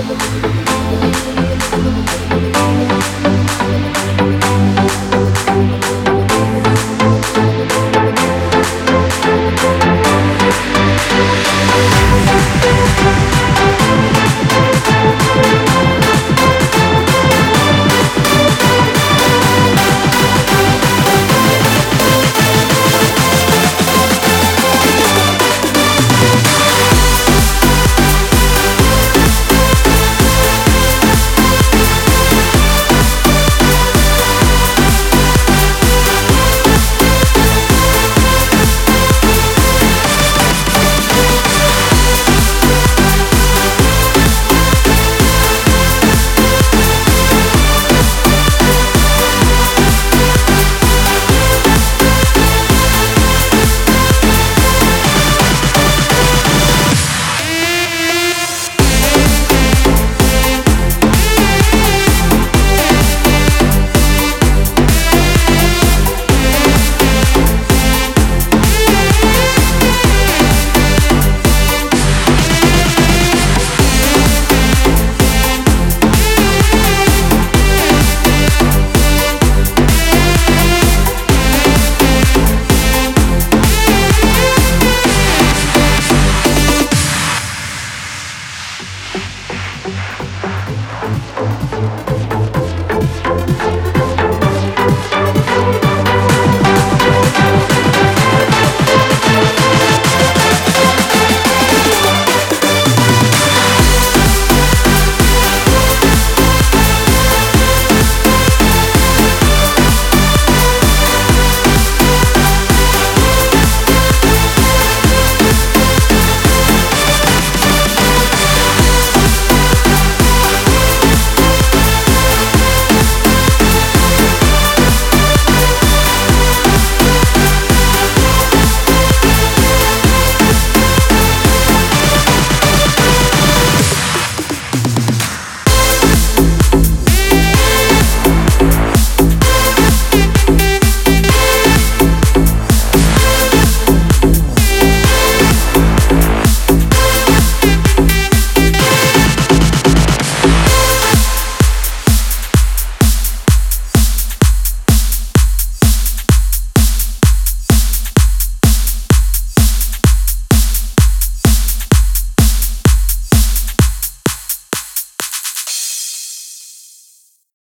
I'm gonna